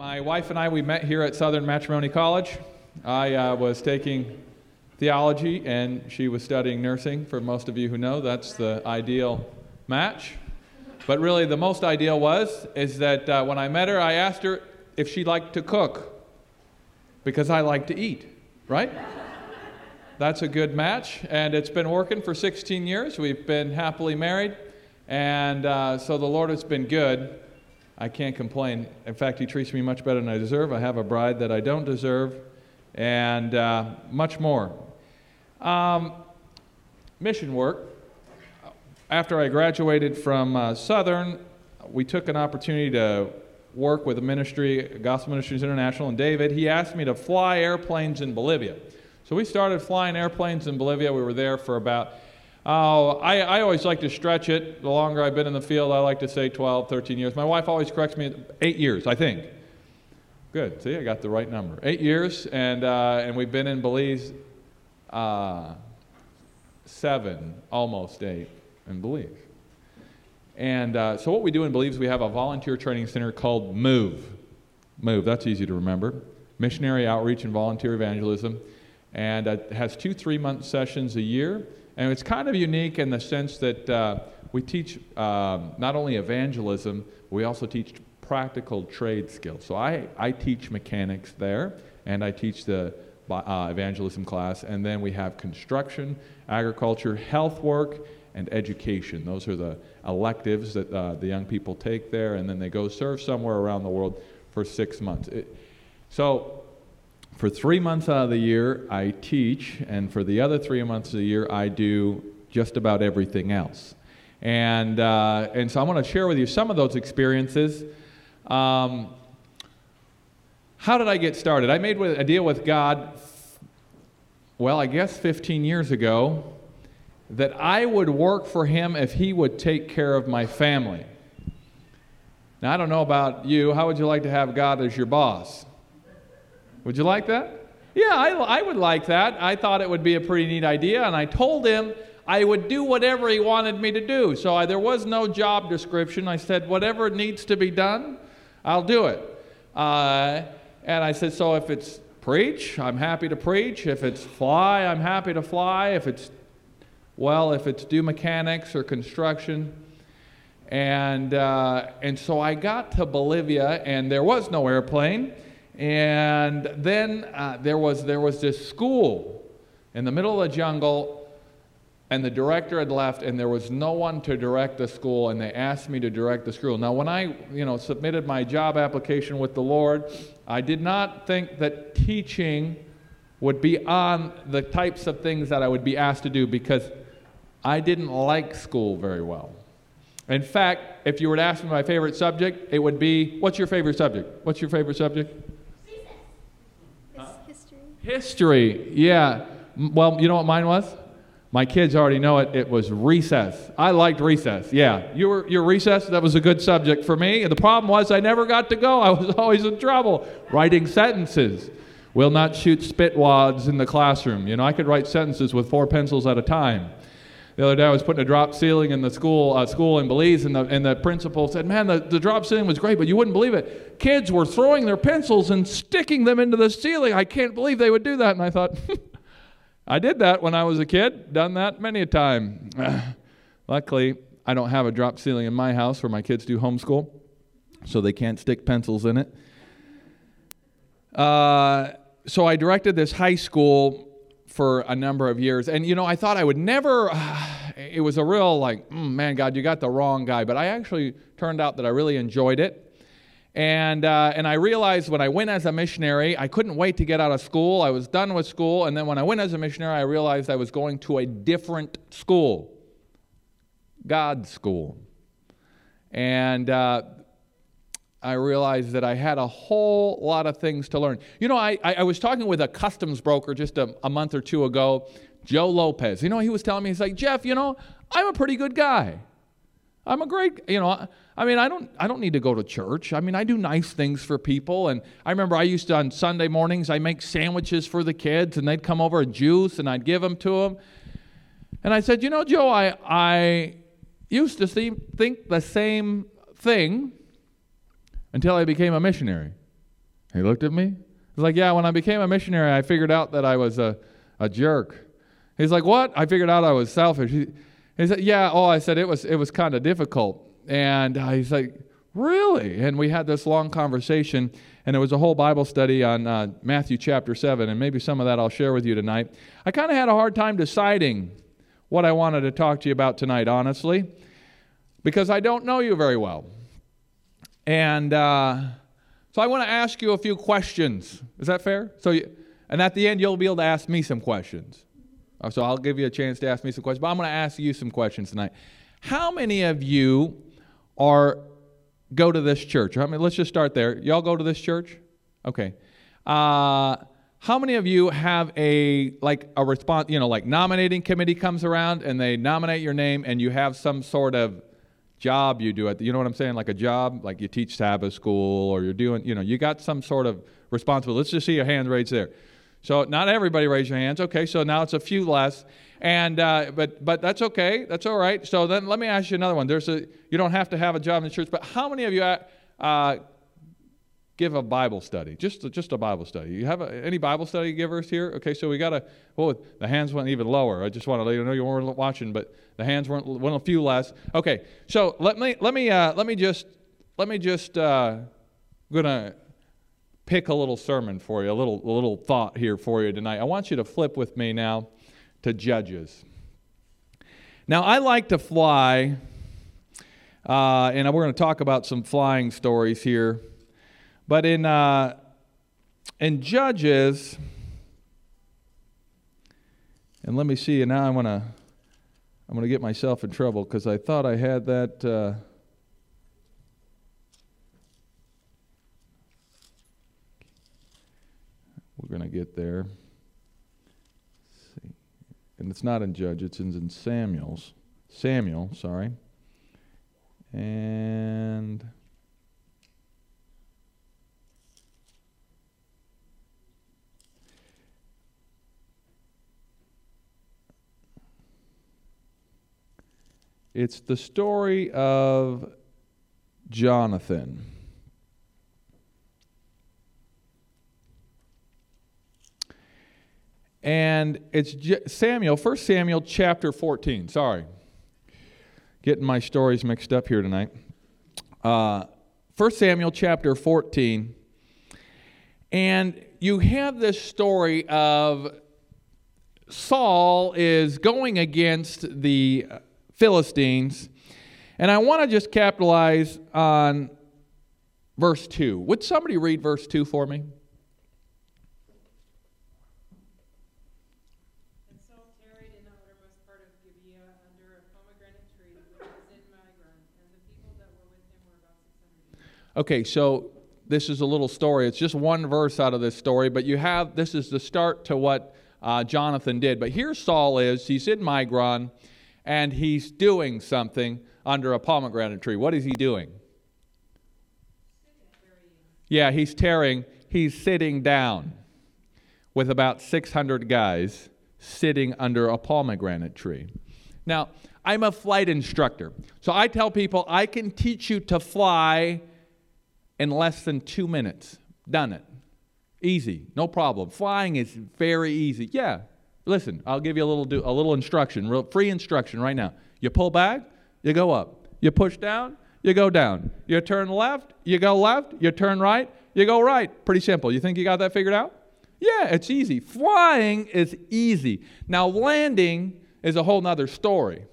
My wife and I, we met here at Southern Matrimony College. I uh, was taking theology and she was studying nursing. For most of you who know, that's the ideal match. But really, the most ideal was is that uh, when I met her, I asked her if she liked to cook because I like to eat, right? that's a good match, and it's been working for 16 years. We've been happily married, and uh, so the Lord has been good. I can't complain. In fact, He treats me much better than I deserve. I have a bride that I don't deserve, and uh, much more. Um, mission work. After I graduated from uh, Southern, we took an opportunity to work with a ministry, Gospel Ministries International, and David. He asked me to fly airplanes in Bolivia. So we started flying airplanes in Bolivia. We were there for about, oh, I, I always like to stretch it. The longer I've been in the field, I like to say 12, 13 years. My wife always corrects me, eight years, I think. Good. See, I got the right number. Eight years, and, uh, and we've been in Belize uh, seven, almost eight, in Belize. And uh, so, what we do in Belize, we have a volunteer training center called MOVE. MOVE, that's easy to remember. Missionary Outreach and Volunteer Evangelism. And uh, it has two three month sessions a year. And it's kind of unique in the sense that uh, we teach um, not only evangelism, we also teach practical trade skills. So, I, I teach mechanics there, and I teach the uh, evangelism class. And then we have construction, agriculture, health work, and education. Those are the electives that uh, the young people take there, and then they go serve somewhere around the world for six months. It, so, for three months out of the year, I teach, and for the other three months of the year, I do just about everything else. And, uh, and so I want to share with you some of those experiences. Um, how did I get started? I made a deal with God, well, I guess 15 years ago, that I would work for Him if He would take care of my family. Now, I don't know about you. How would you like to have God as your boss? Would you like that? Yeah, I, I would like that. I thought it would be a pretty neat idea, and I told him I would do whatever he wanted me to do. So I, there was no job description. I said, whatever needs to be done, I'll do it. Uh, and I said, so if it's preach, I'm happy to preach. If it's fly, I'm happy to fly. If it's, well, if it's do mechanics or construction. And, uh, and so I got to Bolivia, and there was no airplane. And then uh, there, was, there was this school in the middle of the jungle and the director had left and there was no one to direct the school and they asked me to direct the school. Now when i you know submitted my job application with the lord i did not think that teaching would be on the types of things that i would be asked to do because i didn't like school very well. In fact if you were to ask me my favorite subject it would be what's your favorite subject? What's your favorite subject history yeah well you know what mine was my kids already know it. It was recess. I liked recess. Yeah, you were your recess. That was a good subject for me. The problem was I never got to go. I was always in trouble writing sentences. Will not shoot spit wads in the classroom. You know, I could write sentences with four pencils at a time. The other day, I was putting a drop ceiling in the school uh, school in Belize, and the, and the principal said, "Man, the, the drop ceiling was great, but you wouldn't believe it. Kids were throwing their pencils and sticking them into the ceiling. I can't believe they would do that." And I thought. I did that when I was a kid, done that many a time. Luckily, I don't have a drop ceiling in my house where my kids do homeschool, so they can't stick pencils in it. Uh, so I directed this high school for a number of years, and you know, I thought I would never. it was a real like, mm, man, God, you got the wrong guy. But I actually turned out that I really enjoyed it. And, uh, and I realized when I went as a missionary, I couldn't wait to get out of school. I was done with school. And then when I went as a missionary, I realized I was going to a different school God's school. And uh, I realized that I had a whole lot of things to learn. You know, I, I was talking with a customs broker just a, a month or two ago, Joe Lopez. You know, he was telling me, he's like, Jeff, you know, I'm a pretty good guy. I'm a great, you know, I mean, I don't, I don't need to go to church. I mean, I do nice things for people. And I remember I used to, on Sunday mornings, I make sandwiches for the kids, and they'd come over and juice, and I'd give them to them. And I said, you know, Joe, I, I used to see, think the same thing until I became a missionary. He looked at me. He's like, Yeah, when I became a missionary, I figured out that I was a, a jerk. He's like, What? I figured out I was selfish. He, he said, Yeah. Oh, I said it was it was kind of difficult. And uh, he's like, Really? And we had this long conversation, and it was a whole Bible study on uh, Matthew chapter 7, and maybe some of that I'll share with you tonight. I kind of had a hard time deciding what I wanted to talk to you about tonight, honestly, because I don't know you very well. And uh, so I want to ask you a few questions. Is that fair? So, you, and at the end, you'll be able to ask me some questions. So I'll give you a chance to ask me some questions, but I'm going to ask you some questions tonight. How many of you are go to this church? I mean, let's just start there. Y'all go to this church? Okay. Uh, how many of you have a like a response? You know, like nominating committee comes around and they nominate your name, and you have some sort of job you do at the, you know what I'm saying? Like a job, like you teach Sabbath school, or you're doing, you know, you got some sort of responsibility. Let's just see your hand raised there. So not everybody raise your hands. Okay, so now it's a few less, and uh, but but that's okay. That's all right. So then let me ask you another one. There's a you don't have to have a job in the church, but how many of you uh, give a Bible study? Just just a Bible study. You have a, any Bible study givers here? Okay, so we got a well the hands went even lower. I just want to let you know you weren't watching, but the hands went went a few less. Okay, so let me let me uh, let me just let me just uh, gonna pick a little sermon for you, a little, a little thought here for you tonight. I want you to flip with me now to Judges. Now, I like to fly, uh, and we're going to talk about some flying stories here. But in, uh, in Judges, and let me see, and now I'm to I'm going to get myself in trouble because I thought I had that. Uh, going to get there. see. And it's not in Judge, it's in, in Samuel's. Samuel, sorry. And. It's the story of Jonathan. And it's Samuel, 1 Samuel chapter 14. Sorry. Getting my stories mixed up here tonight. Uh, 1 Samuel chapter 14. And you have this story of Saul is going against the Philistines. And I want to just capitalize on verse 2. Would somebody read verse 2 for me? Okay, so this is a little story. It's just one verse out of this story, but you have this is the start to what uh, Jonathan did. But here Saul is, he's in Migron, and he's doing something under a pomegranate tree. What is he doing? Yeah, he's tearing, he's sitting down with about 600 guys sitting under a pomegranate tree. Now, I'm a flight instructor, so I tell people I can teach you to fly in less than two minutes. Done it. Easy, no problem. Flying is very easy. Yeah, listen, I'll give you a little do, a little instruction, real, free instruction right now. You pull back, you go up. You push down, you go down. You turn left, you go left. You turn right, you go right. Pretty simple. You think you got that figured out? Yeah, it's easy. Flying is easy. Now landing is a whole nother story,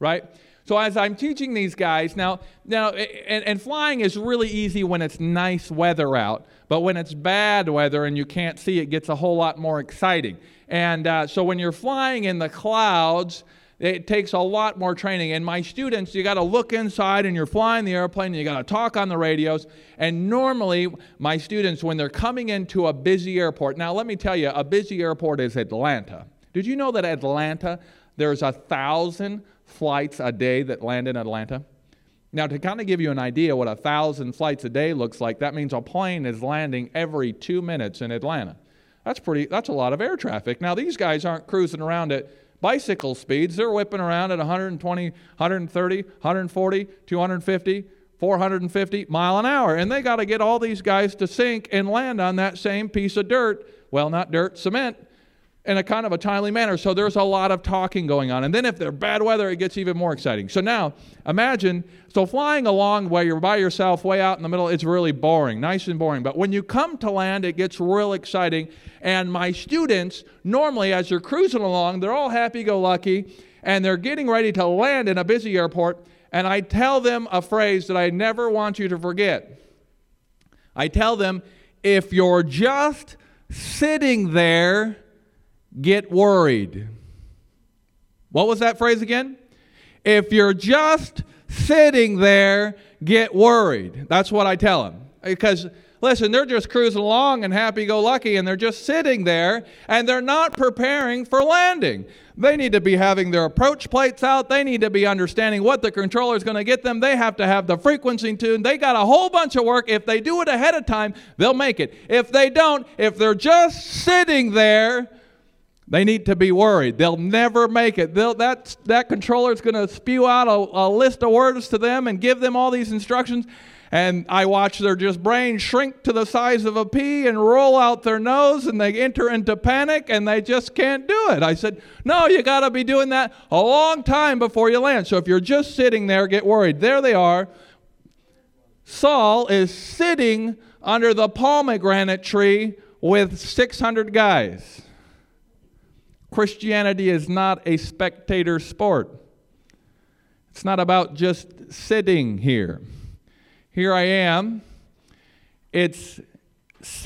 right? So as I'm teaching these guys now, now and, and, flying is really easy when it's nice weather out, but when it's bad weather and you can't see, it gets a whole lot more exciting. And uh, so when you're flying in the clouds, it takes a lot more training. And my students, you got to look inside and you're flying the airplane and you got to talk on the radios. And normally, my students, when they're coming into a busy airport, now let me tell you, a busy airport is Atlanta. Did you know that Atlanta, there's a thousand flights a day that land in Atlanta. Now, to kind of give you an idea what a thousand flights a day looks like, that means a plane is landing every two minutes in Atlanta. That's pretty. That's a lot of air traffic. Now, these guys aren't cruising around at bicycle speeds. They're whipping around at 120, 130, 140, 250, 450 mile an hour. And they got to get all these guys to sink and land on that same piece of dirt. Well, not dirt, cement, in a kind of a timely manner. So there's a lot of talking going on. And then if they're bad weather, it gets even more exciting. So now imagine, so flying along while you're by yourself way out in the middle, it's really boring, nice and boring. But when you come to land, it gets real exciting. And my students, normally as they're cruising along, they're all happy go lucky and they're getting ready to land in a busy airport and I tell them a phrase that I never want you to forget. I tell them, if you're just sitting there, get worried. What was that phrase again? If you're just sitting there, get worried. That's what I tell them. Because Listen, they're just cruising along and happy go lucky, and they're just sitting there and they're not preparing for landing. They need to be having their approach plates out. They need to be understanding what the controller is going to get them. They have to have the frequency tuned. They got a whole bunch of work. If they do it ahead of time, they'll make it. If they don't, if they're just sitting there, they need to be worried. They'll never make it. They'll, that, that controller is going to spew out a, a list of words to them and give them all these instructions, and I watch their just brain shrink to the size of a pea and roll out their nose and they enter into panic and they just can't do it. I said, No, you got to be doing that a long time before you land. So if you're just sitting there, get worried. There they are. Saul is sitting under the pomegranate tree with 600 guys. Christianity is not a spectator sport. It's not about just sitting here here I am. It's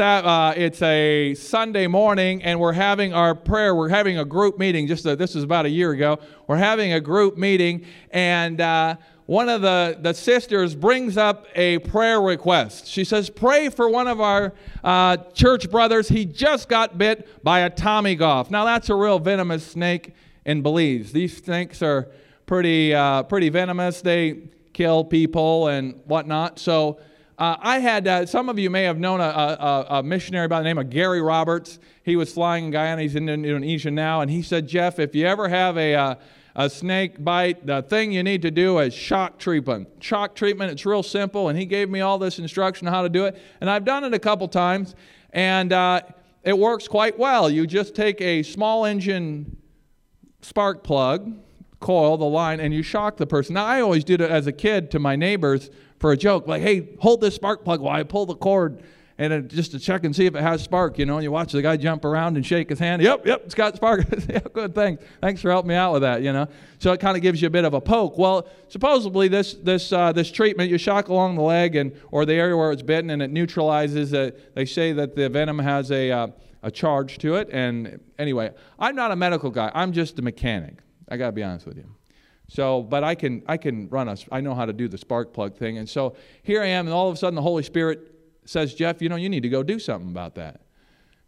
uh, it's a Sunday morning, and we're having our prayer. We're having a group meeting. Just a, this was about a year ago. We're having a group meeting, and uh, one of the, the sisters brings up a prayer request. She says, Pray for one of our uh, church brothers. He just got bit by a Tommy Goff. Now, that's a real venomous snake in Belize. These snakes are pretty, uh, pretty venomous. They kill people and whatnot. So uh, I had, uh, some of you may have known a, a, a, missionary by the name of Gary Roberts. He was flying in Guyana, he's in Indonesia now, and he said, Jeff, if you ever have a, uh, a snake bite, the thing you need to do is shock treatment. Shock treatment, it's real simple, and he gave me all this instruction on how to do it. And I've done it a couple times, and uh, it works quite well. You just take a small engine spark plug, coil, the line, and you shock the person. Now, I always did it as a kid to my neighbors for a joke, like, hey, hold this spark plug while I pull the cord. And it, just to check and see if it has spark, you know, and you watch the guy jump around and shake his hand. Yep, yep, it's got spark. yeah, good, thanks. Thanks for helping me out with that, you know. So it kind of gives you a bit of a poke. Well, supposedly this this uh, this treatment, you shock along the leg and or the area where it's bitten, and it neutralizes. it. they say that the venom has a uh, a charge to it. And anyway, I'm not a medical guy. I'm just a mechanic. I got to be honest with you. So, but I can I can run a I know how to do the spark plug thing, and so here I am, and all of a sudden the Holy Spirit says, Jeff, you know, you need to go do something about that.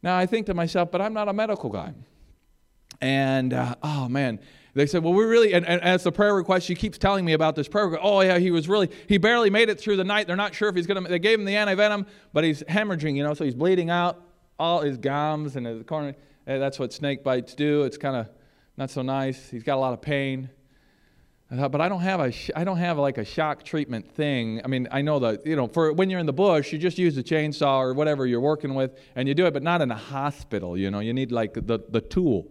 Now I think to myself, but I'm not a medical guy, and uh, oh man, they said, well, we really, and, and, as the prayer request, she keeps telling me about this prayer. request. Oh, yeah, he was really, he barely made it through the night. They're not sure if he's going to, they gave him the antivenom, but he's hemorrhaging, you know, so he's bleeding out all his gums and his corner. That's what snake bites do. It's kind of not so nice. He's got a lot of pain. I thought, but I don't have a, sh- I don't have like a shock treatment thing. I mean, I know that you know, for when you're in the bush, you just use a chainsaw or whatever you're working with, and you do it, but not in a hospital. You know, you need like the the tool.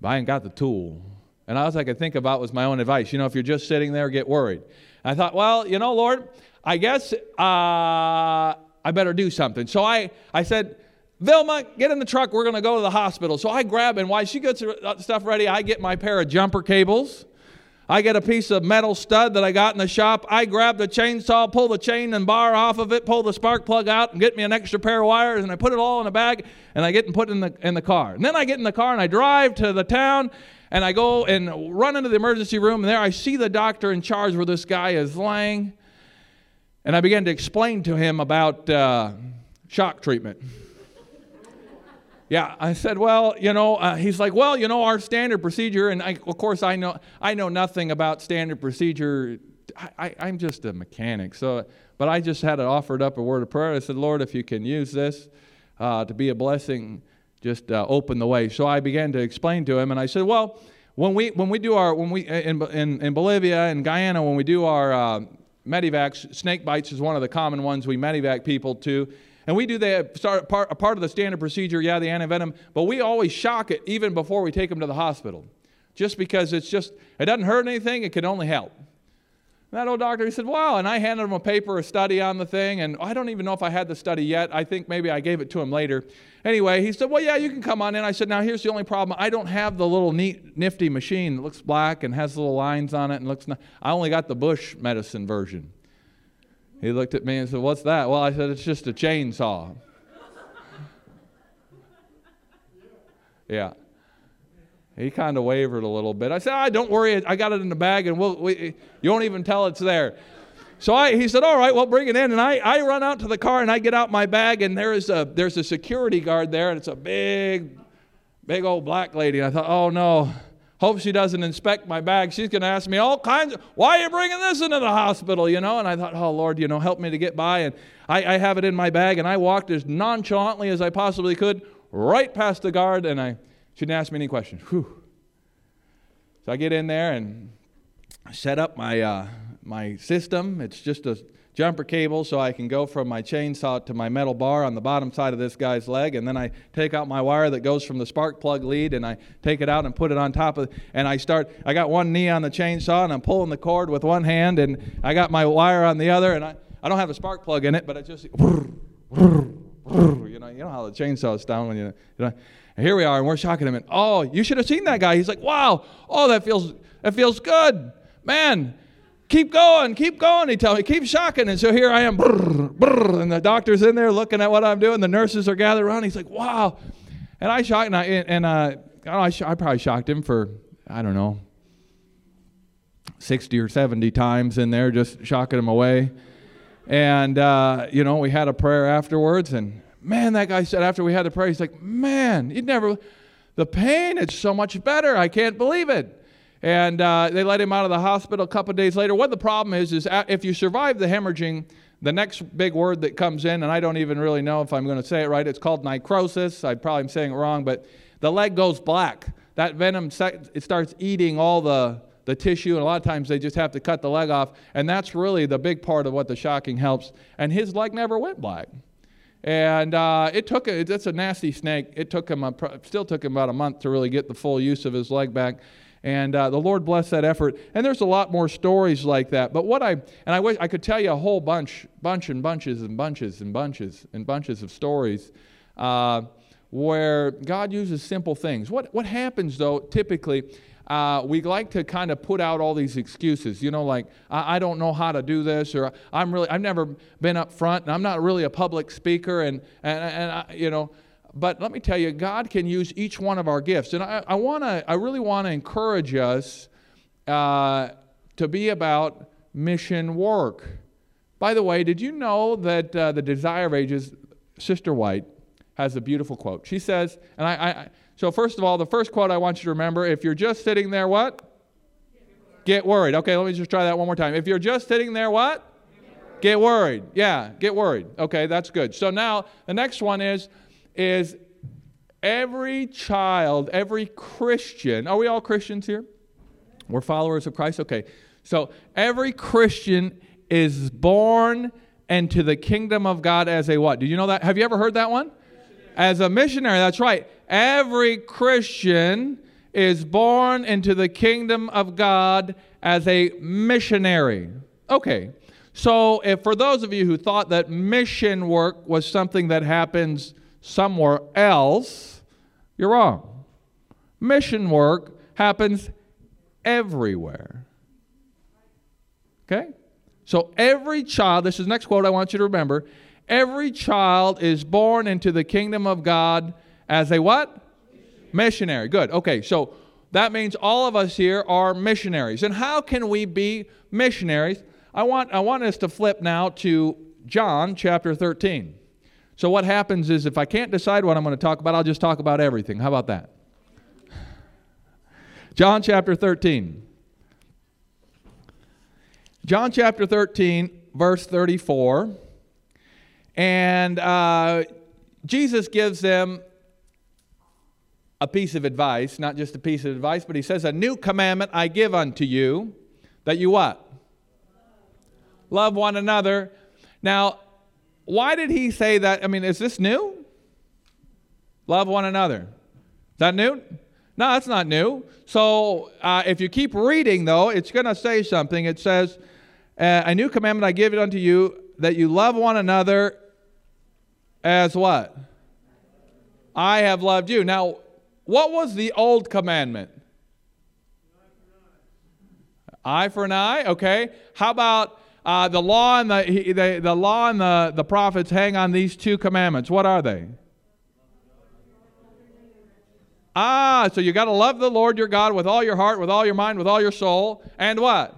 But I ain't got the tool. And all I could think about was my own advice. You know, if you're just sitting there, get worried. I thought, well, you know, Lord, I guess uh, I better do something. So I, I said, Vilma, get in the truck. We're going to go to the hospital. So I grab, and while she gets her stuff ready, I get my pair of jumper cables. I get a piece of metal stud that I got in the shop. I grab the chainsaw, pull the chain and bar off of it, pull the spark plug out, and get me an extra pair of wires, and I put it all in a bag, and I get and put it in the, in the car. And then I get in the car and I drive to the town, and I go and run into the emergency room, and there I see the doctor in charge where this guy is laying. And I began to explain to him about uh, shock treatment. Yeah, I said, well, you know, uh, he's like, well, you know, our standard procedure, and I, of course, I know, I know nothing about standard procedure. I, am just a mechanic, so, but I just had it offered up a word of prayer. I said, Lord, if you can use this uh, to be a blessing, just uh, open the way. So I began to explain to him, and I said, well, when we when we do our when we in in, in Bolivia and Guyana when we do our uh, Medivacs. Snake bites is one of the common ones we Medivac people to. And we do the start, part, part of the standard procedure, yeah, the antivenom, but we always shock it even before we take them to the hospital. Just because it's just, it doesn't hurt anything, it can only help. And that old doctor, he said, wow. And I handed him a paper, a study on the thing, and I don't even know if I had the study yet. I think maybe I gave it to him later. Anyway, he said, well, yeah, you can come on in. I said, now here's the only problem. I don't have the little neat, nifty machine that looks black and has little lines on it and looks, I only got the Bush medicine version. He looked at me and said, What's that? Well, I said, It's just a chainsaw. yeah. He kind of wavered a little bit. I said, ah, Don't worry, I got it in the bag and we'll, we, you won't even tell it's there. So I, he said, All right, well, bring it in. And I, I run out to the car and I get out my bag, and there is a, there's a security guard there, and it's a big, big old black lady. And I thought, Oh, no. Hope she doesn't inspect my bag. She's going to ask me all kinds of, why are you bringing this into the hospital, you know? And I thought, oh, Lord, you know, help me to get by. And I, I have it in my bag, and I walked as nonchalantly as I possibly could right past the guard, and I, she didn't ask me any questions. Whew. So I get in there and set up my, uh, my system. It's just a jumper cable so I can go from my chainsaw to my metal bar on the bottom side of this guy's leg. And then I take out my wire that goes from the spark plug lead and I take it out and put it on top of and I start I got one knee on the chainsaw and I'm pulling the cord with one hand and I got my wire on the other and I, I don't have a spark plug in it, but I just you know, you know how the chainsaws sound when you, you know. And here we are, and we're shocking him. And oh, you should have seen that guy. He's like, wow, oh, that feels that feels good, man keep going, keep going. He tells me, keep shocking. And so here I am, and the doctor's in there looking at what I'm doing. The nurses are gathered around. He's like, wow. And I shocked, and I, and, uh, I, sh- I probably shocked him for, I don't know, 60 or 70 times in there, just shocking him away. And, uh, you know, we had a prayer afterwards. And man, that guy said after we had the prayer, he's like, man, you never, the pain, it's so much better. I can't believe it and uh, they let him out of the hospital a couple days later. What the problem is, is if you survive the hemorrhaging, the next big word that comes in, and I don't even really know if I'm going to say it right, it's called necrosis. I probably am saying it wrong, but the leg goes black. That venom, it starts eating all the, the tissue, and a lot of times they just have to cut the leg off. And that's really the big part of what the shocking helps. And his leg never went black. And uh, it took, it's a nasty snake. It took him, a, still took him about a month to really get the full use of his leg back. And uh, the Lord bless that effort. And there's a lot more stories like that. But what I, and I wish I could tell you a whole bunch, bunch and bunches and bunches and bunches and bunches of stories uh, where God uses simple things. What, what happens though, typically, uh, we like to kind of put out all these excuses, you know, like I, I, don't know how to do this, or I'm really I've never been up front, and I'm not really a public speaker, and and, and I, you know, but let me tell you, God can use each one of our gifts. And I, I, wanna, I really want to encourage us uh, to be about mission work. By the way, did you know that uh, the Desire Ages, Sister White, has a beautiful quote? She says, and I, I, so first of all, the first quote I want you to remember if you're just sitting there, what? Get worried. Okay, let me just try that one more time. If you're just sitting there, what? Get worried. Yeah, get worried. Okay, that's good. So now the next one is is every child, every Christian, are we all Christians here? We're followers of Christ? Okay. So every Christian is born into the kingdom of God as a what? Do you know that? Have you ever heard that one? As a missionary, that's right. Every Christian is born into the kingdom of God as a missionary. Okay. So, if for those of you who thought that mission work was something that happens somewhere else, you're wrong. Mission work happens everywhere. Okay? So every child, this is next quote I want you to remember. Every child is born into the kingdom of God as a what? Missionary. Good. Okay, so that means all of us here are missionaries. And how can we be missionaries? I want, I want us to flip now to John chapter 13. So, what happens is if I can't decide what I'm going to talk about, I'll just talk about everything. How about that? John chapter 13. John chapter 13, verse 34. And uh, Jesus gives them a piece of advice, not just a piece of advice, but he says, A new commandment I give unto you, that you what? love one another. Now, why did he say that? I mean, is this new? Love one another. Is that new? No, that's not new. So uh, if you keep reading, though, it's going to say something. It says, uh, A new commandment I give it unto you, that you love one another as what? I have loved you. Now, what was the old commandment? Eye for an eye, okay. How about uh, the law and the, the, the law and the, the prophets hang on these two commandments? What are they? Ah, so you got to love the Lord your God with all your heart, with all your mind, with all your soul, and what?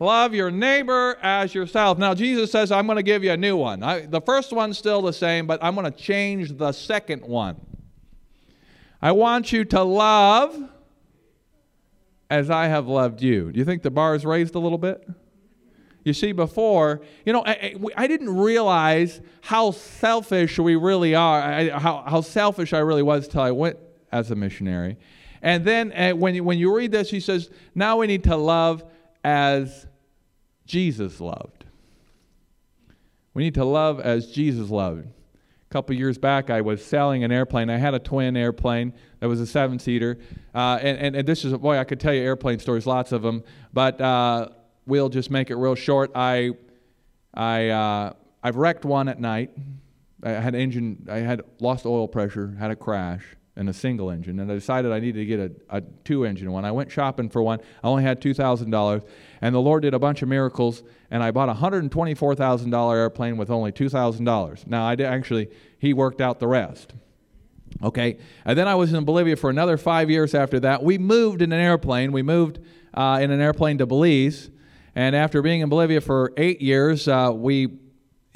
Love your neighbor as yourself. Now, Jesus says, I'm going to give you a new one. I, the first one's still the same, but I'm going to change the second one. I want you to love as I have loved you. Do you think the bar is raised a little bit? You see, before, you know, I, I didn't realize how selfish we really are, I, how, how selfish I really was till I went as a missionary. And then uh, when, you, when you read this, he says, now we need to love as Jesus loved. We need to love as Jesus loved. A couple years back, I was selling an airplane. I had a twin airplane that was a seven seater. Uh, and, and, and, this is, boy, I could tell you airplane stories, lots of them. But uh, we'll just make it real short. I, I, uh, I've wrecked one at night. I had engine, I had lost oil pressure, had a crash and a single engine, and I decided I needed to get a, a two engine one. I went shopping for one. I only had $2,000, and the Lord did a bunch of miracles, and I bought a $124,000 airplane with only $2,000. Now, I did actually, He worked out the rest. Okay, and then I was in Bolivia for another five years after that. We moved in an airplane. We moved uh, in an airplane to Belize, and after being in Bolivia for eight years, uh, we.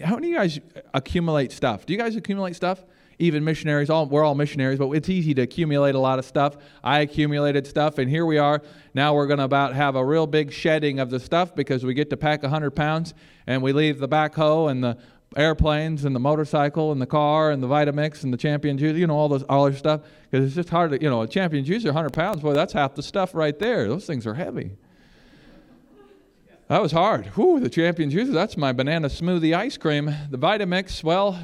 How many of you guys accumulate stuff? Do you guys accumulate stuff? even missionaries, all, we're all missionaries, but it's easy to accumulate a lot of stuff. I accumulated stuff, and here we are. Now we're going to about have a real big shedding of the stuff because we get to pack 100 pounds, and we leave the backhoe and the airplanes and the motorcycle and the car and the Vitamix and the Champion Juicer, you know, all this all this stuff. Because it's just hard to, you know, a Champion Juicer are 100 pounds. Boy, that's half the stuff right there. Those things are heavy. That was hard. Whew, the Champion Juicer, that's my banana smoothie ice cream. The Vitamix, well,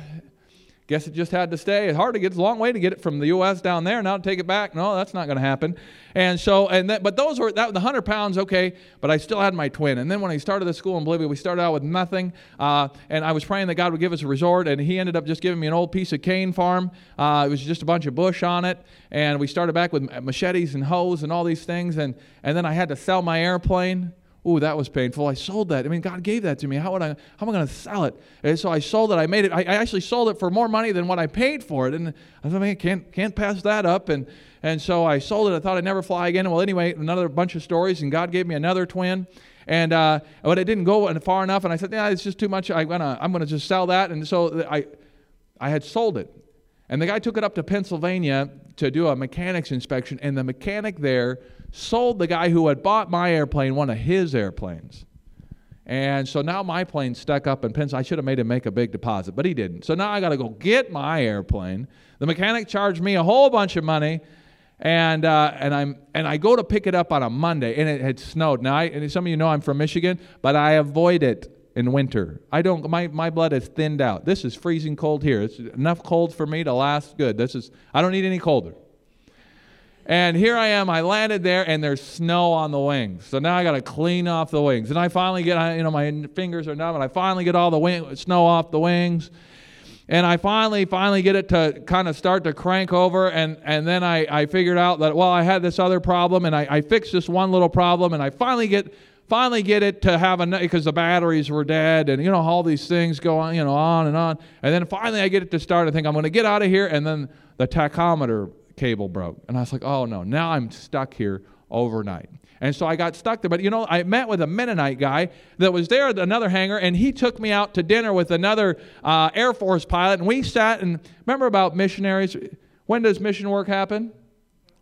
Guess it just had to stay. It's hard to get. It's a long way to get it from the U.S. down there. Now to take it back, no, that's not going to happen. And so, and that, but those were that the hundred pounds, okay. But I still had my twin. And then when I started the school in Bolivia, we started out with nothing. Uh, and I was praying that God would give us a resort, and He ended up just giving me an old piece of cane farm. Uh, it was just a bunch of bush on it, and we started back with machetes and hoes and all these things. And and then I had to sell my airplane. Ooh, that was painful. I sold that. I mean, God gave that to me. How would I? How am I going to sell it? And so I sold it. I made it. I, I, actually sold it for more money than what I paid for it. And I thought, man, can't can't pass that up. And and so I sold it. I thought I'd never fly again. Well, anyway, another bunch of stories, and God gave me another twin. And uh, but it didn't go far enough. And I said, yeah, it's just too much. I'm gonna I'm gonna just sell that. And so I I had sold it. And the guy took it up to Pennsylvania to do a mechanics inspection. And the mechanic there sold the guy who had bought my airplane one of his airplanes. And so now my plane's stuck up in Pennsylvania. I should have made him make a big deposit, but he didn't. So now I got to go get my airplane. The mechanic charged me a whole bunch of money, and uh, and I'm and I go to pick it up on a Monday, and it had snowed. Now, I, and some of you know I'm from Michigan, but I avoid it in winter. I don't. My my blood is thinned out. This is freezing cold here. It's enough cold for me to last good. This is. I don't need any colder. And here I am, I landed there, and there's snow on the wings. So now I got to clean off the wings. And I finally get, you know, my fingers are numb, and I finally get all the wing, snow off the wings. And I finally, finally get it to kind of start to crank over. And, and then I, I figured out that, well, I had this other problem, and I, I fixed this one little problem, and I finally get, finally get it to have a, because the batteries were dead, and, you know, all these things go on, you know, on and on. And then finally I get it to start. I think I'm going to get out of here, and then the tachometer cable broke. And I was like, oh no, now I'm stuck here overnight. And so I got stuck there. But you know, I met with a Mennonite guy that was there at another hangar, and he took me out to dinner with another uh, Air Force pilot. And we sat and remember about missionaries? When does mission work happen?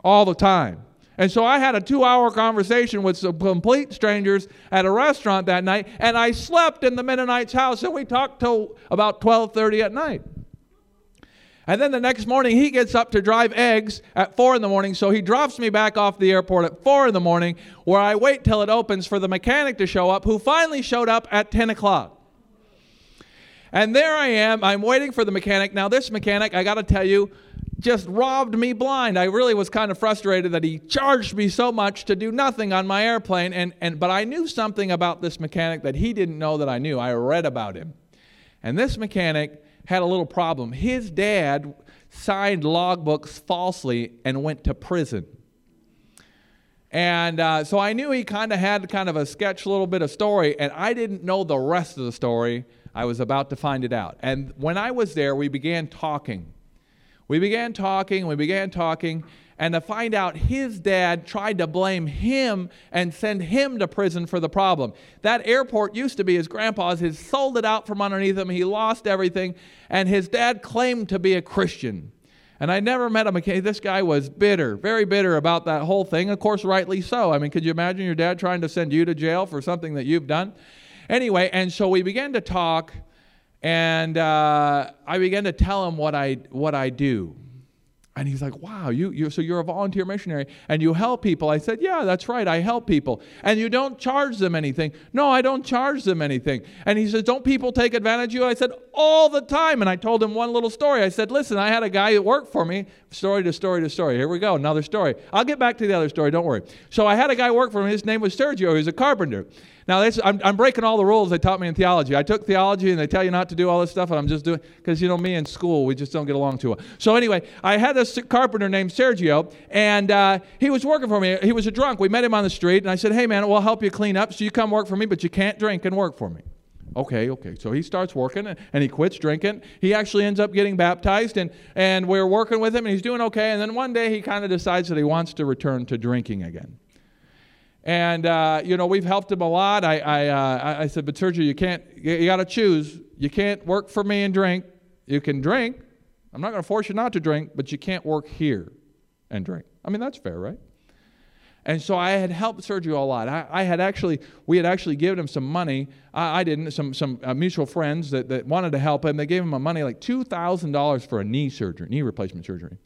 All the time. And so I had a two hour conversation with some complete strangers at a restaurant that night, and I slept in the Mennonite's house, and we talked till about 12:30 at night. And then the next morning, he gets up to drive eggs at 4 in the morning. So he drops me back off the airport at 4 in the morning, where I wait till it opens for the mechanic to show up, who finally showed up at 10 o'clock. And there I am. I'm waiting for the mechanic. Now, this mechanic, I got to tell you, just robbed me blind. I really was kind of frustrated that he charged me so much to do nothing on my airplane. And, and, but I knew something about this mechanic that he didn't know that I knew. I read about him. And this mechanic had a little problem. His dad signed logbooks falsely and went to prison. And uh, so I knew he kind of had kind of a sketch little bit of story, and I didn't know the rest of the story. I was about to find it out. And when I was there, we began talking. We began talking, we began talking, and to find out his dad tried to blame him and send him to prison for the problem. That airport used to be his grandpa's. He sold it out from underneath him. He lost everything, and his dad claimed to be a Christian. And I never met him. Again. This guy was bitter, very bitter about that whole thing. Of course, rightly so. I mean, could you imagine your dad trying to send you to jail for something that you've done? Anyway, and so we began to talk and uh, I began to tell him what I, what I do. And he's like, wow, you, you, so you're a volunteer missionary and you help people. I said, yeah, that's right, I help people. And you don't charge them anything. No, I don't charge them anything. And he says, don't people take advantage of you? I said, all the time. And I told him one little story. I said, listen, I had a guy that worked for me, story to story to story. Here we go, another story. I'll get back to the other story, don't worry. So I had a guy work for me. His name was Sergio. He was a carpenter. Now, I'm, I'm, breaking all the rules they taught me in theology. I took theology and they tell you not to do all this stuff, and I'm just doing because you know me in school, we just don't get along too well. So anyway, I had this carpenter named Sergio, and uh, he was working for me. He was a drunk. We met him on the street, and I said, "Hey, man, we'll help you clean up. So you come work for me, but you can't drink and work for me." Okay, okay. So he starts working and, he quits drinking. He actually ends up getting baptized, and, and we're working with him, and he's doing okay. And then one day he kind of decides that he wants to return to drinking again. And, uh, you know, we've helped him a lot. I, I, uh, I said, but Sergio, you can't, you, you got to choose. You can't work for me and drink. You can drink. I'm not going to force you not to drink, but you can't work here and drink. I mean, that's fair, right? And so I had helped Sergio a lot. I, I had actually, we had actually given him some money. I, I didn't, some, some uh, mutual friends that, that wanted to help him. They gave him money like $2,000 for a knee surgery, knee replacement surgery.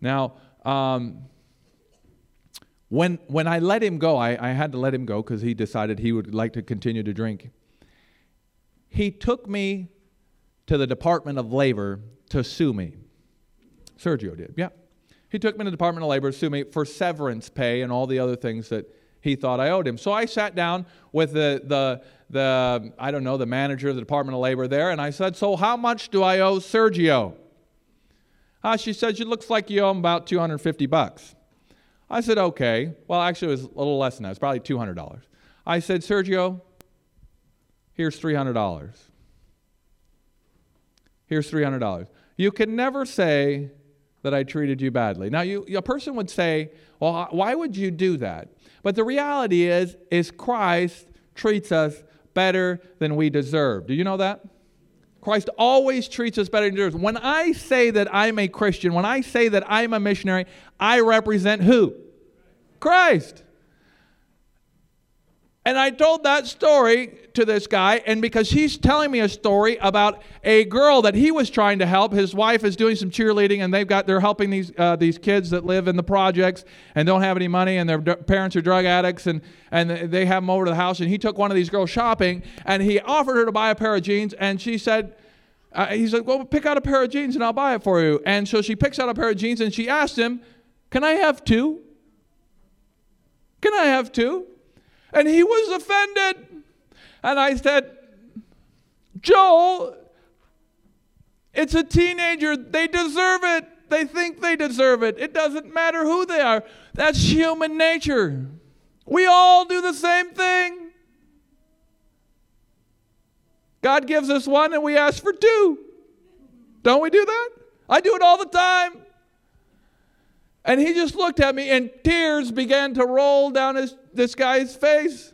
Now, um, when, when I let him go, I, I had to let him go because he decided he would like to continue to drink. He took me to the Department of Labor to sue me. Sergio did, yeah. He took me to the Department of Labor to sue me for severance pay and all the other things that he thought I owed him. So I sat down with the, the, the I don't know, the manager of the Department of Labor there, and I said, So how much do I owe Sergio? Uh, she said, It looks like you owe him about 250 bucks. I said, okay. Well, actually, it was a little less than that. It's probably $200. I said, Sergio, here's $300. Here's $300. You can never say that I treated you badly. Now, you, a person would say, well, why would you do that? But the reality is, is Christ treats us better than we deserve. Do you know that? Christ always treats us better than deserves. When I say that I'm a Christian, when I say that I'm a missionary, I represent who? Christ. And I told that story to this guy, and because he's telling me a story about a girl that he was trying to help. His wife is doing some cheerleading, and they've got they're helping these uh, these kids that live in the projects and don't have any money, and their d- parents are drug addicts, and and they have them over to the house. And he took one of these girls shopping, and he offered her to buy a pair of jeans, and she said. Uh, he's like, well, pick out a pair of jeans and I'll buy it for you. And so she picks out a pair of jeans and she asked him, Can I have two? Can I have two? And he was offended. And I said, Joel, it's a teenager. They deserve it. They think they deserve it. It doesn't matter who they are. That's human nature. We all do the same thing. God gives us one and we ask for two. Don't we do that? I do it all the time. And he just looked at me, and tears began to roll down his, this guy's face.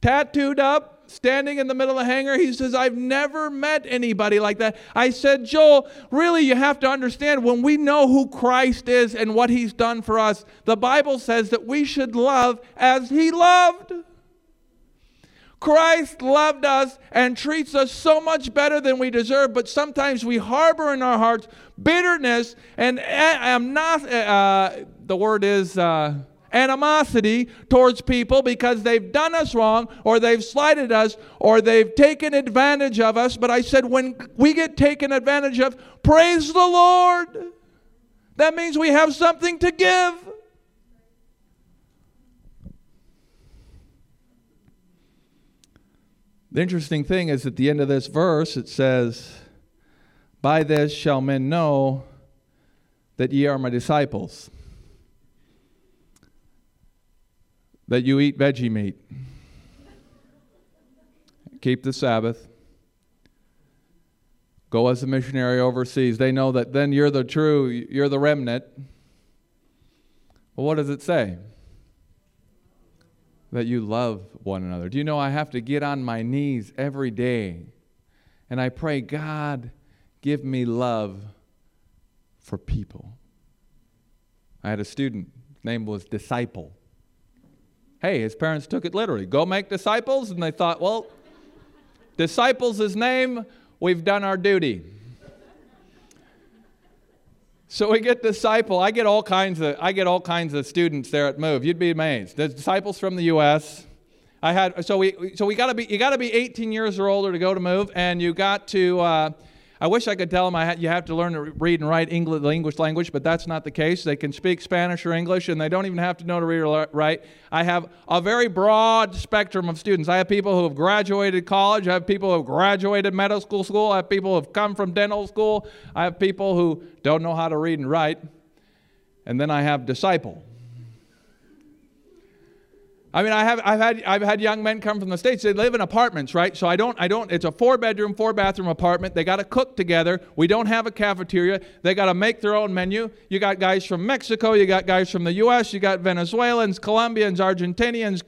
Tattooed up, standing in the middle of the hangar. He says, I've never met anybody like that. I said, Joel, really, you have to understand when we know who Christ is and what he's done for us, the Bible says that we should love as he loved. Christ loved us and treats us so much better than we deserve, but sometimes we harbor in our hearts bitterness and I'm not, uh, the word is uh, animosity towards people because they've done us wrong or they've slighted us or they've taken advantage of us. But I said, when we get taken advantage of, praise the Lord. That means we have something to give. The interesting thing is at the end of this verse, it says, By this shall men know that ye are my disciples, that you eat veggie meat, keep the Sabbath, go as a missionary overseas. They know that then you're the true, you're the remnant. Well, what does it say? that you love one another. Do you know I have to get on my knees every day and I pray, God, give me love for people. I had a student, name was Disciple. Hey, his parents took it literally. Go make disciples. And they thought, well, disciples' his name, we've done our duty. So we get disciple. I get all kinds of I get all kinds of students there at Move. You'd be amazed. The disciples from the U.S. I had so we so we got to be you got to be 18 years or older to go to Move, and you got to uh, I wish I could tell them I you have to learn to read and write English, the English language, but that's not the case. They can speak Spanish or English, and they don't even have to know to read or write. I have a very broad spectrum of students. I have people who have graduated college. I have people who have graduated medical school. I have people who have come from dental school. I have people who don't know how to read and write. And then I have disciple. I mean, I have, I've, had, I've had young men come from the States. They live in apartments, right? So I don't, I don't, it's a four bedroom, four bathroom apartment. They got to cook together. We don't have a cafeteria. They got to make their own menu. You got guys from Mexico, you got guys from the U.S., you got Venezuelans, Colombians, Argentinians.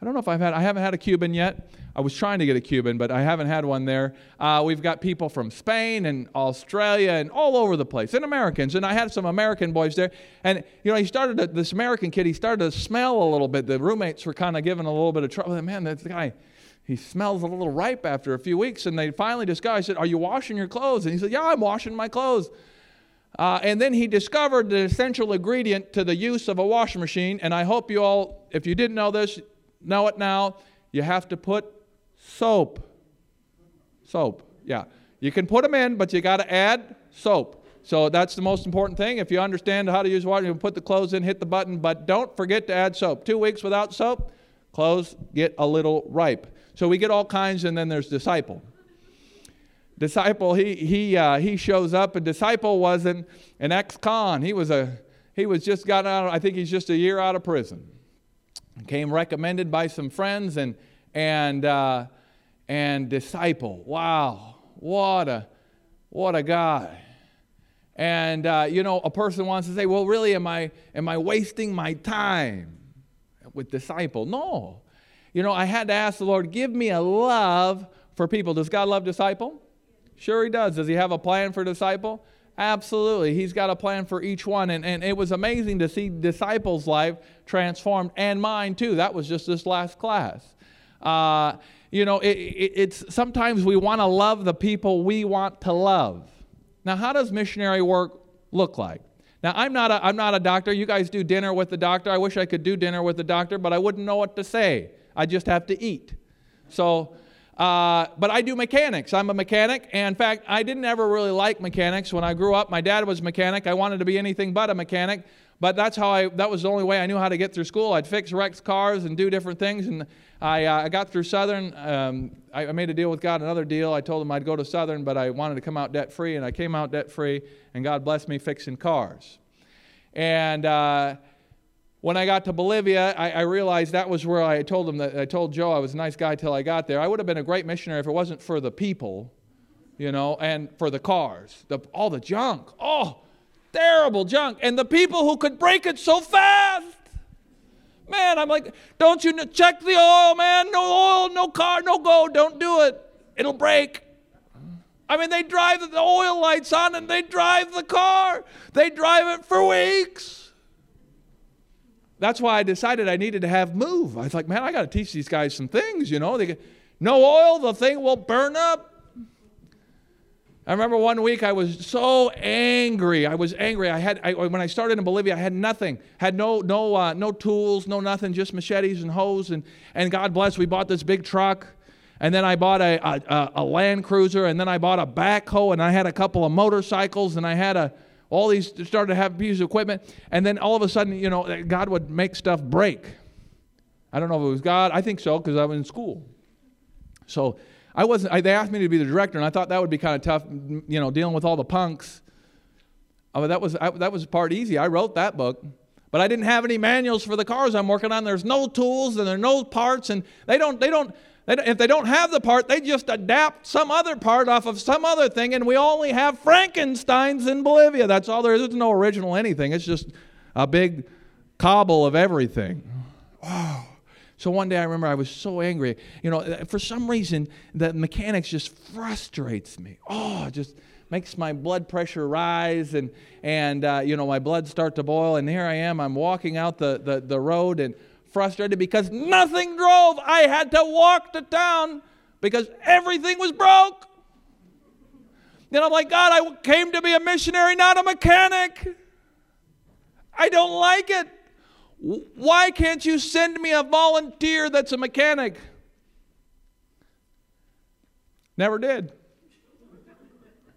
I don't know if I've had, I haven't had a Cuban yet. I was trying to get a Cuban, but I haven't had one there. Uh, we've got people from Spain and Australia and all over the place, and Americans. And I had some American boys there. And, you know, he started, to, this American kid, he started to smell a little bit. The roommates were kind of giving a little bit of trouble. Man, that guy, he smells a little ripe after a few weeks. And they finally discovered, I said, Are you washing your clothes? And he said, Yeah, I'm washing my clothes. Uh, and then he discovered the essential ingredient to the use of a washing machine. And I hope you all, if you didn't know this, know it now. You have to put Soap. Soap, yeah. You can put them in, but you got to add soap. So that's the most important thing. If you understand how to use water, you can put the clothes in, hit the button, but don't forget to add soap. Two weeks without soap, clothes get a little ripe. So we get all kinds, and then there's disciple. Disciple, he he uh, he shows up, and disciple was an, an ex-con. He was a he was just got out. I think he's just a year out of prison. Came recommended by some friends, and and, uh, and disciple. Wow, what a, what a guy. And, uh, you know, a person wants to say, well, really, am I, am I wasting my time with disciple? No. You know, I had to ask the Lord, give me a love for people. Does God love disciple? Sure, He does. Does He have a plan for disciple? Absolutely. He's got a plan for each one. And, and it was amazing to see disciples' life transformed and mine too. That was just this last class. Uh, you know, it, it, it's sometimes we want to love the people we want to love. Now, how does missionary work look like? Now, I'm not, a, I'm not a doctor. You guys do dinner with the doctor. I wish I could do dinner with the doctor, but I wouldn't know what to say. I just have to eat. So, uh, but I do mechanics. I'm a mechanic. And in fact, I didn't ever really like mechanics. When I grew up, my dad was a mechanic. I wanted to be anything but a mechanic. But that's how I, that was the only way I knew how to get through school. I'd fix wrecked cars and do different things. And I, uh, I got through Southern. Um, I, I, made a deal with God, another deal. I told him I'd go to Southern, but I wanted to come out debt free. And I came out debt free, and God blessed me fixing cars. And uh, when I got to Bolivia, I, I, realized that was where I told him that I told Joe I was a nice guy till I got there. I would have been a great missionary if it wasn't for the people, you know, and for the cars, the, all the junk. Oh, terrible junk. And the people who could break it so fast. Man, I'm like, don't you check the oil, man? No oil, no car, no go. Don't do it. It'll break. I mean, they drive the oil lights on and they drive the car. They drive it for weeks. That's why I decided I needed to have move. I was like, man, I got to teach these guys some things, you know. They get, no oil, the thing will burn up. I remember one week I was so angry. I was angry. I had I, when I started in Bolivia, I had nothing, had no no uh, no tools, no nothing, just machetes and hoes. And and God bless, we bought this big truck, and then I bought a a, a Land Cruiser, and then I bought a backhoe, and I had a couple of motorcycles, and I had a all these started to have pieces of equipment, and then all of a sudden, you know, God would make stuff break. I don't know if it was God. I think so because I was in school. So I wasn't. I, they asked me to be the director, and I thought that would be kind of tough, you know, dealing with all the punks. Oh, that was I, that was part easy. I wrote that book, but I didn't have any manuals for the cars I'm working on. There's no tools and there are no parts, and they don't they don't. If they don't have the part, they just adapt some other part off of some other thing, and we only have Frankenstein's in Bolivia. That's all there is. There's no original anything. It's just a big cobble of everything. Wow. So one day I remember I was so angry. You know, for some reason, the mechanics just frustrates me. Oh, just makes my blood pressure rise and, and uh, you know, my blood start to boil. And here I am, I'm walking out the, the, the road and frustrated because nothing drove. I had to walk to town because everything was broke. Then I'm like, God, I came to be a missionary, not a mechanic. I don't like it. Why can't you send me a volunteer that's a mechanic? Never did.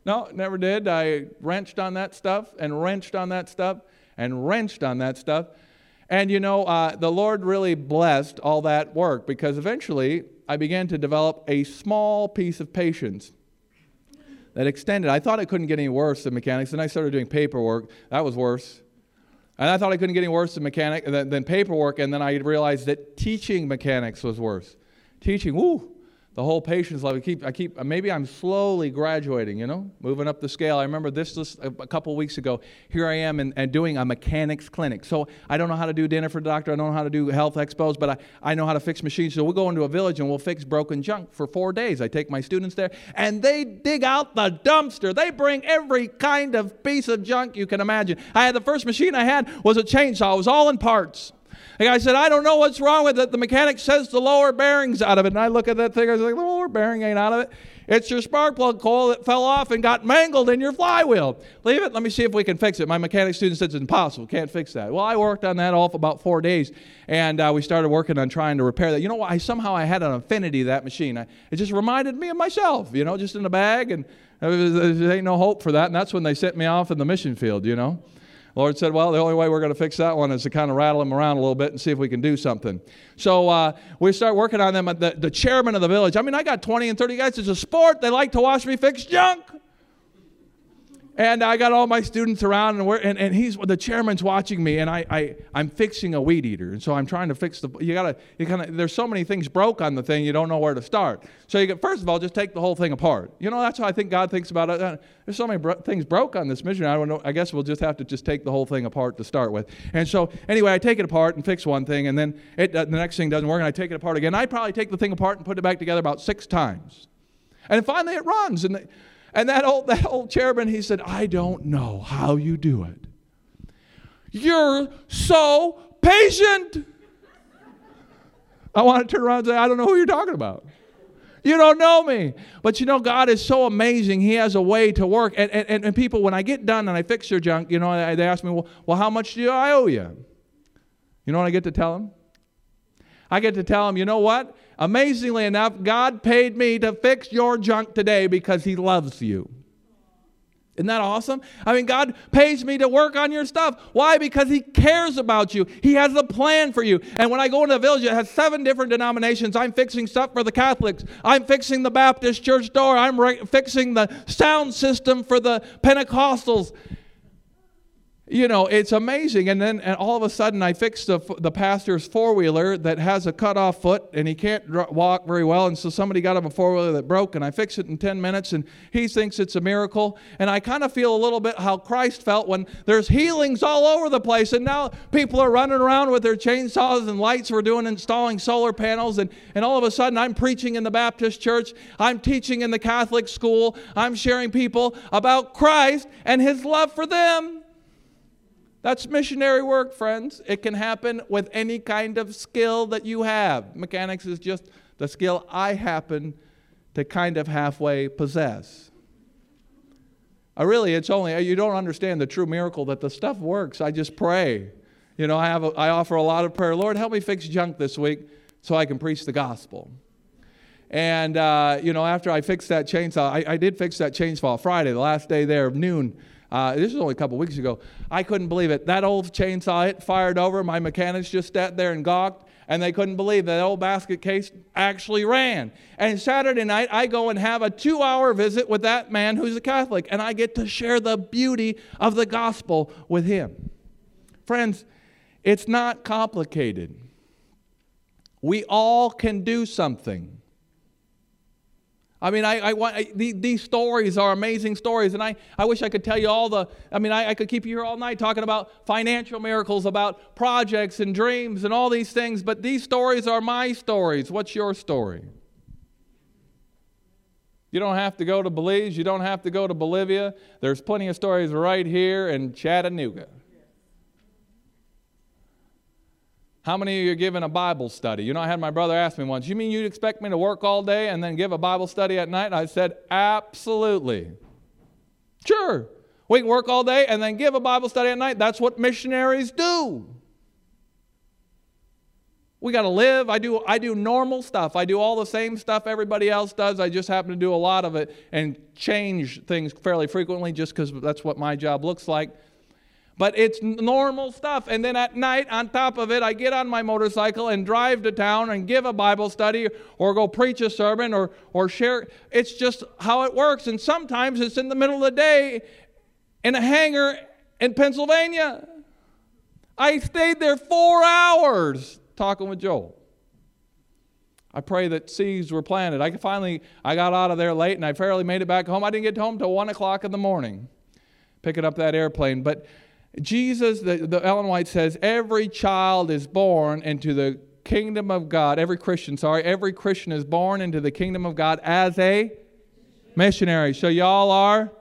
No, never did. I wrenched on that stuff and wrenched on that stuff and wrenched on that stuff. And you know, uh, the Lord really blessed all that work because eventually I began to develop a small piece of patience that extended. I thought it couldn't get any worse than mechanics, and I started doing paperwork. That was worse. And I thought I couldn't get any worse than mechanic than, than paperwork, and then I realized that teaching mechanics was worse. Teaching, woo, the whole patience level. I keep, I keep, maybe I'm slowly graduating, you know, moving up the scale. I remember this, this a couple weeks ago. Here I am and, and doing a mechanics clinic. So I don't know how to do dinner for the doctor. I don't know how to do health expos, but I, I know how to fix machines. So we'll go into a village and we'll fix broken junk for four days. I take my students there and they dig out the dumpster. They bring every kind of piece of junk you can imagine. I had the first machine I had was a chainsaw. It was all in parts. The guy said, I don't know what's wrong with it. The mechanic says the lower bearing's out of it. And I look at that thing, I was like, the lower bearing ain't out of it. It's your spark plug coil that fell off and got mangled in your flywheel. Leave it. Let me see if we can fix it. My mechanic student says it's impossible. Can't fix that. Well, I worked on that all for about four days, and uh, we started working on trying to repair that. You know what? I somehow I had an affinity to that machine. I, it just reminded me of myself. You know, just in a bag, and there ain't no hope for that. And that's when they sent me off in the mission field. You know. Lord said, Well, the only way we're going to fix that one is to kind of rattle them around a little bit and see if we can do something. So uh, we start working on them. The, the chairman of the village, I mean, I got 20 and 30 guys. It's a sport. They like to watch me fix junk. And I got all my students around, and, and, and he's the chairman's watching me, and I, I I'm fixing a weed eater, and so I'm trying to fix the. You gotta you kind of there's so many things broke on the thing, you don't know where to start. So you get first of all just take the whole thing apart. You know that's how I think God thinks about it. Uh, there's so many bro- things broke on this mission. I don't know. I guess we'll just have to just take the whole thing apart to start with. And so anyway, I take it apart and fix one thing, and then it, uh, the next thing doesn't work, and I take it apart again. I probably take the thing apart and put it back together about six times, and finally it runs, and. And that old, that old chairman, he said, I don't know how you do it. You're so patient. I want to turn around and say, I don't know who you're talking about. You don't know me. But you know, God is so amazing. He has a way to work. And, and, and people, when I get done and I fix their junk, you know, they ask me, well, well, how much do I owe you? You know what I get to tell them? I get to tell them, you know what? Amazingly enough, God paid me to fix your junk today because He loves you. Isn't that awesome? I mean, God pays me to work on your stuff. Why? Because He cares about you. He has a plan for you. And when I go into a village, it has seven different denominations. I'm fixing stuff for the Catholics. I'm fixing the Baptist church door. I'm re- fixing the sound system for the Pentecostals you know, it's amazing. And then and all of a sudden, I fixed the, the pastor's four wheeler that has a cut off foot and he can't walk very well. And so somebody got him a four wheeler that broke, and I fixed it in 10 minutes, and he thinks it's a miracle. And I kind of feel a little bit how Christ felt when there's healings all over the place, and now people are running around with their chainsaws and lights. We're doing installing solar panels, and, and all of a sudden, I'm preaching in the Baptist church, I'm teaching in the Catholic school, I'm sharing people about Christ and his love for them. That's missionary work, friends. It can happen with any kind of skill that you have. Mechanics is just the skill I happen to kind of halfway possess. I really, it's only, you don't understand the true miracle that the stuff works. I just pray. You know, I, have a, I offer a lot of prayer. Lord, help me fix junk this week so I can preach the gospel. And, uh, you know, after I fixed that chainsaw, I, I, did fix that chainsaw Friday, the last day there of noon. Uh, this was only a couple weeks ago. I couldn't believe it. That old chainsaw, hit fired over. My mechanics just sat there and gawked and they couldn't believe that old basket case actually ran. And Saturday night, I go and have a two hour visit with that man who's a Catholic, and I get to share the beauty of the gospel with him. Friends, it's not complicated. We all can do something. I mean, I, I, I these stories are amazing stories, and I, I wish I could tell you all the. I mean, I, I could keep you here all night talking about financial miracles, about projects and dreams and all these things, but these stories are my stories. What's your story? You don't have to go to Belize, you don't have to go to Bolivia. There's plenty of stories right here in Chattanooga. How many of you are giving a Bible study? You know, I had my brother ask me once, You mean you'd expect me to work all day and then give a Bible study at night? I said, Absolutely. Sure. We can work all day and then give a Bible study at night. That's what missionaries do. We got to live. I do, I do normal stuff. I do all the same stuff everybody else does. I just happen to do a lot of it and change things fairly frequently just because that's what my job looks like. But it's normal stuff. And then at night, on top of it, I get on my motorcycle and drive to town and give a Bible study or go preach a sermon or, or share. It's just how it works. And sometimes it's in the middle of the day in a hangar in Pennsylvania. I stayed there four hours talking with Joel. I pray that seeds were planted. I finally I got out of there late and I fairly made it back home. I didn't get home till one o'clock in the morning, picking up that airplane. But Jesus, the, the Ellen White says, every child is born into the kingdom of God. Every Christian, sorry, every Christian is born into the kingdom of God as a missionary. So y'all are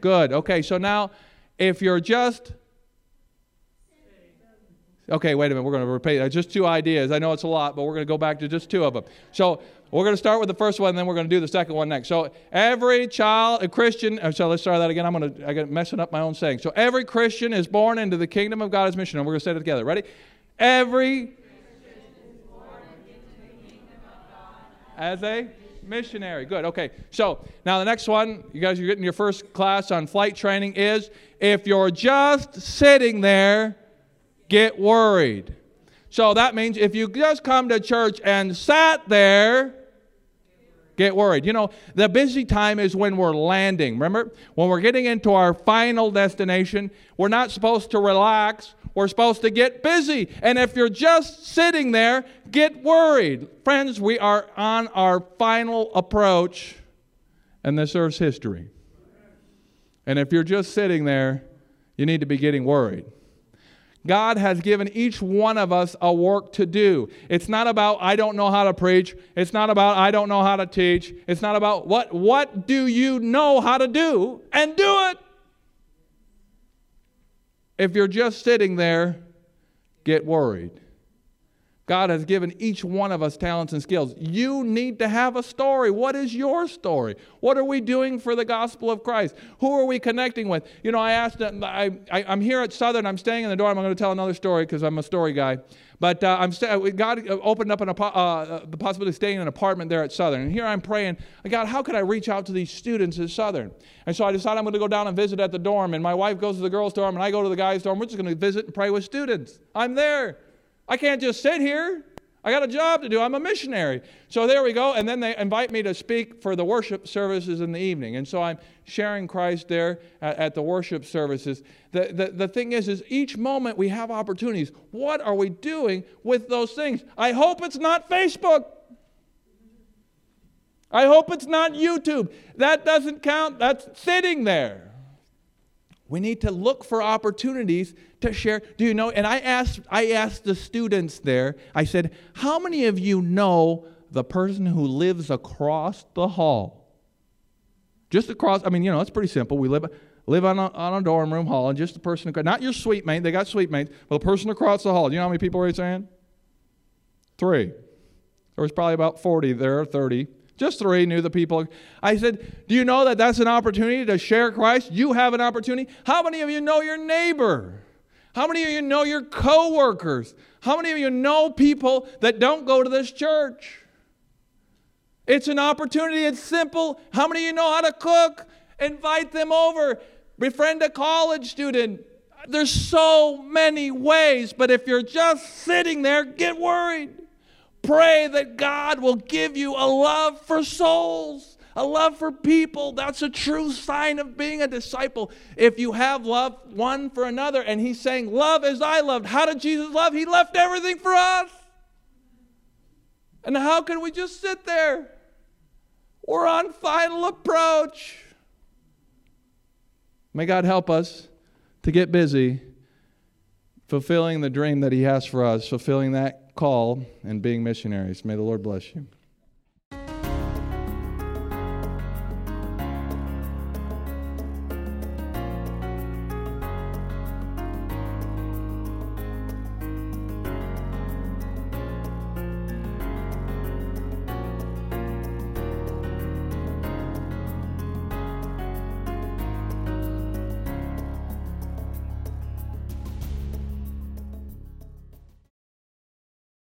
good. Okay, so now if you're just Okay, wait a minute. We're going to repeat. Uh, just two ideas. I know it's a lot, but we're going to go back to just two of them. So we're going to start with the first one, and then we're going to do the second one next. So every child, a Christian. Uh, so let's start that again. I'm going to. I got messing up my own saying. So every Christian is born into the kingdom of God as missionary. We're going to say it together. Ready? Every Christian is born into the kingdom of God as a missionary. Good. Okay. So now the next one, you guys are getting your first class on flight training is if you're just sitting there get worried. So that means if you just come to church and sat there, get worried. You know, the busy time is when we're landing. Remember? When we're getting into our final destination, we're not supposed to relax. We're supposed to get busy. And if you're just sitting there, get worried. Friends, we are on our final approach and this earth's history. And if you're just sitting there, you need to be getting worried. God has given each one of us a work to do. It's not about I don't know how to preach. It's not about I don't know how to teach. It's not about what what do you know how to do and do it. If you're just sitting there, get worried. God has given each one of us talents and skills. You need to have a story. What is your story? What are we doing for the gospel of Christ? Who are we connecting with? You know, I asked, I, I, am here at Southern, I'm staying in the dorm. I'm going to tell another story because I'm a story guy. But uh, I'm st- God opened up an, uh, uh, the possibility of staying in an apartment there at Southern. And here I'm praying, God, how could I reach out to these students at Southern? And so I decided I'm going to go down and visit at the dorm. And my wife goes to the girls' dorm, and I go to the guys' dorm. We're just going to visit and pray with students. I'm there. I can't just sit here. I got a job to do. I'm a missionary. So there we go. And then they invite me to speak for the worship services in the evening. And so I'm sharing Christ there at, at, the worship services. The, the, the thing is, is each moment we have opportunities. What are we doing with those things? I hope it's not Facebook. I hope it's not YouTube. That doesn't count. That's sitting there. We need to look for opportunities to share. Do you know? And I asked, I asked the students there, I said, How many of you know the person who lives across the hall? Just across, I mean, you know, it's pretty simple. We live, live on a, on a dorm room hall, and just the person, not your suite mate, they got suite mates, but the person across the hall. Do you know how many people you saying? Three. There was probably about 40 there, 30. Just three knew the people. I said, Do you know that that's an opportunity to share Christ? You have an opportunity. How many of you know your neighbor? How many of you know your coworkers? How many of you know people that don't go to this church? It's an opportunity. It's simple. How many of you know how to cook? Invite them over. Befriend a college student. There's so many ways, but if you're just sitting there, get worried. Pray that God will give you a love for souls, a love for people. That's a true sign of being a disciple. If you have love one for another, and He's saying, Love as I loved. How did Jesus love? He left everything for us. And how can we just sit there? We're on final approach. May God help us to get busy fulfilling the dream that He has for us, fulfilling that call and being missionaries. May the Lord bless you.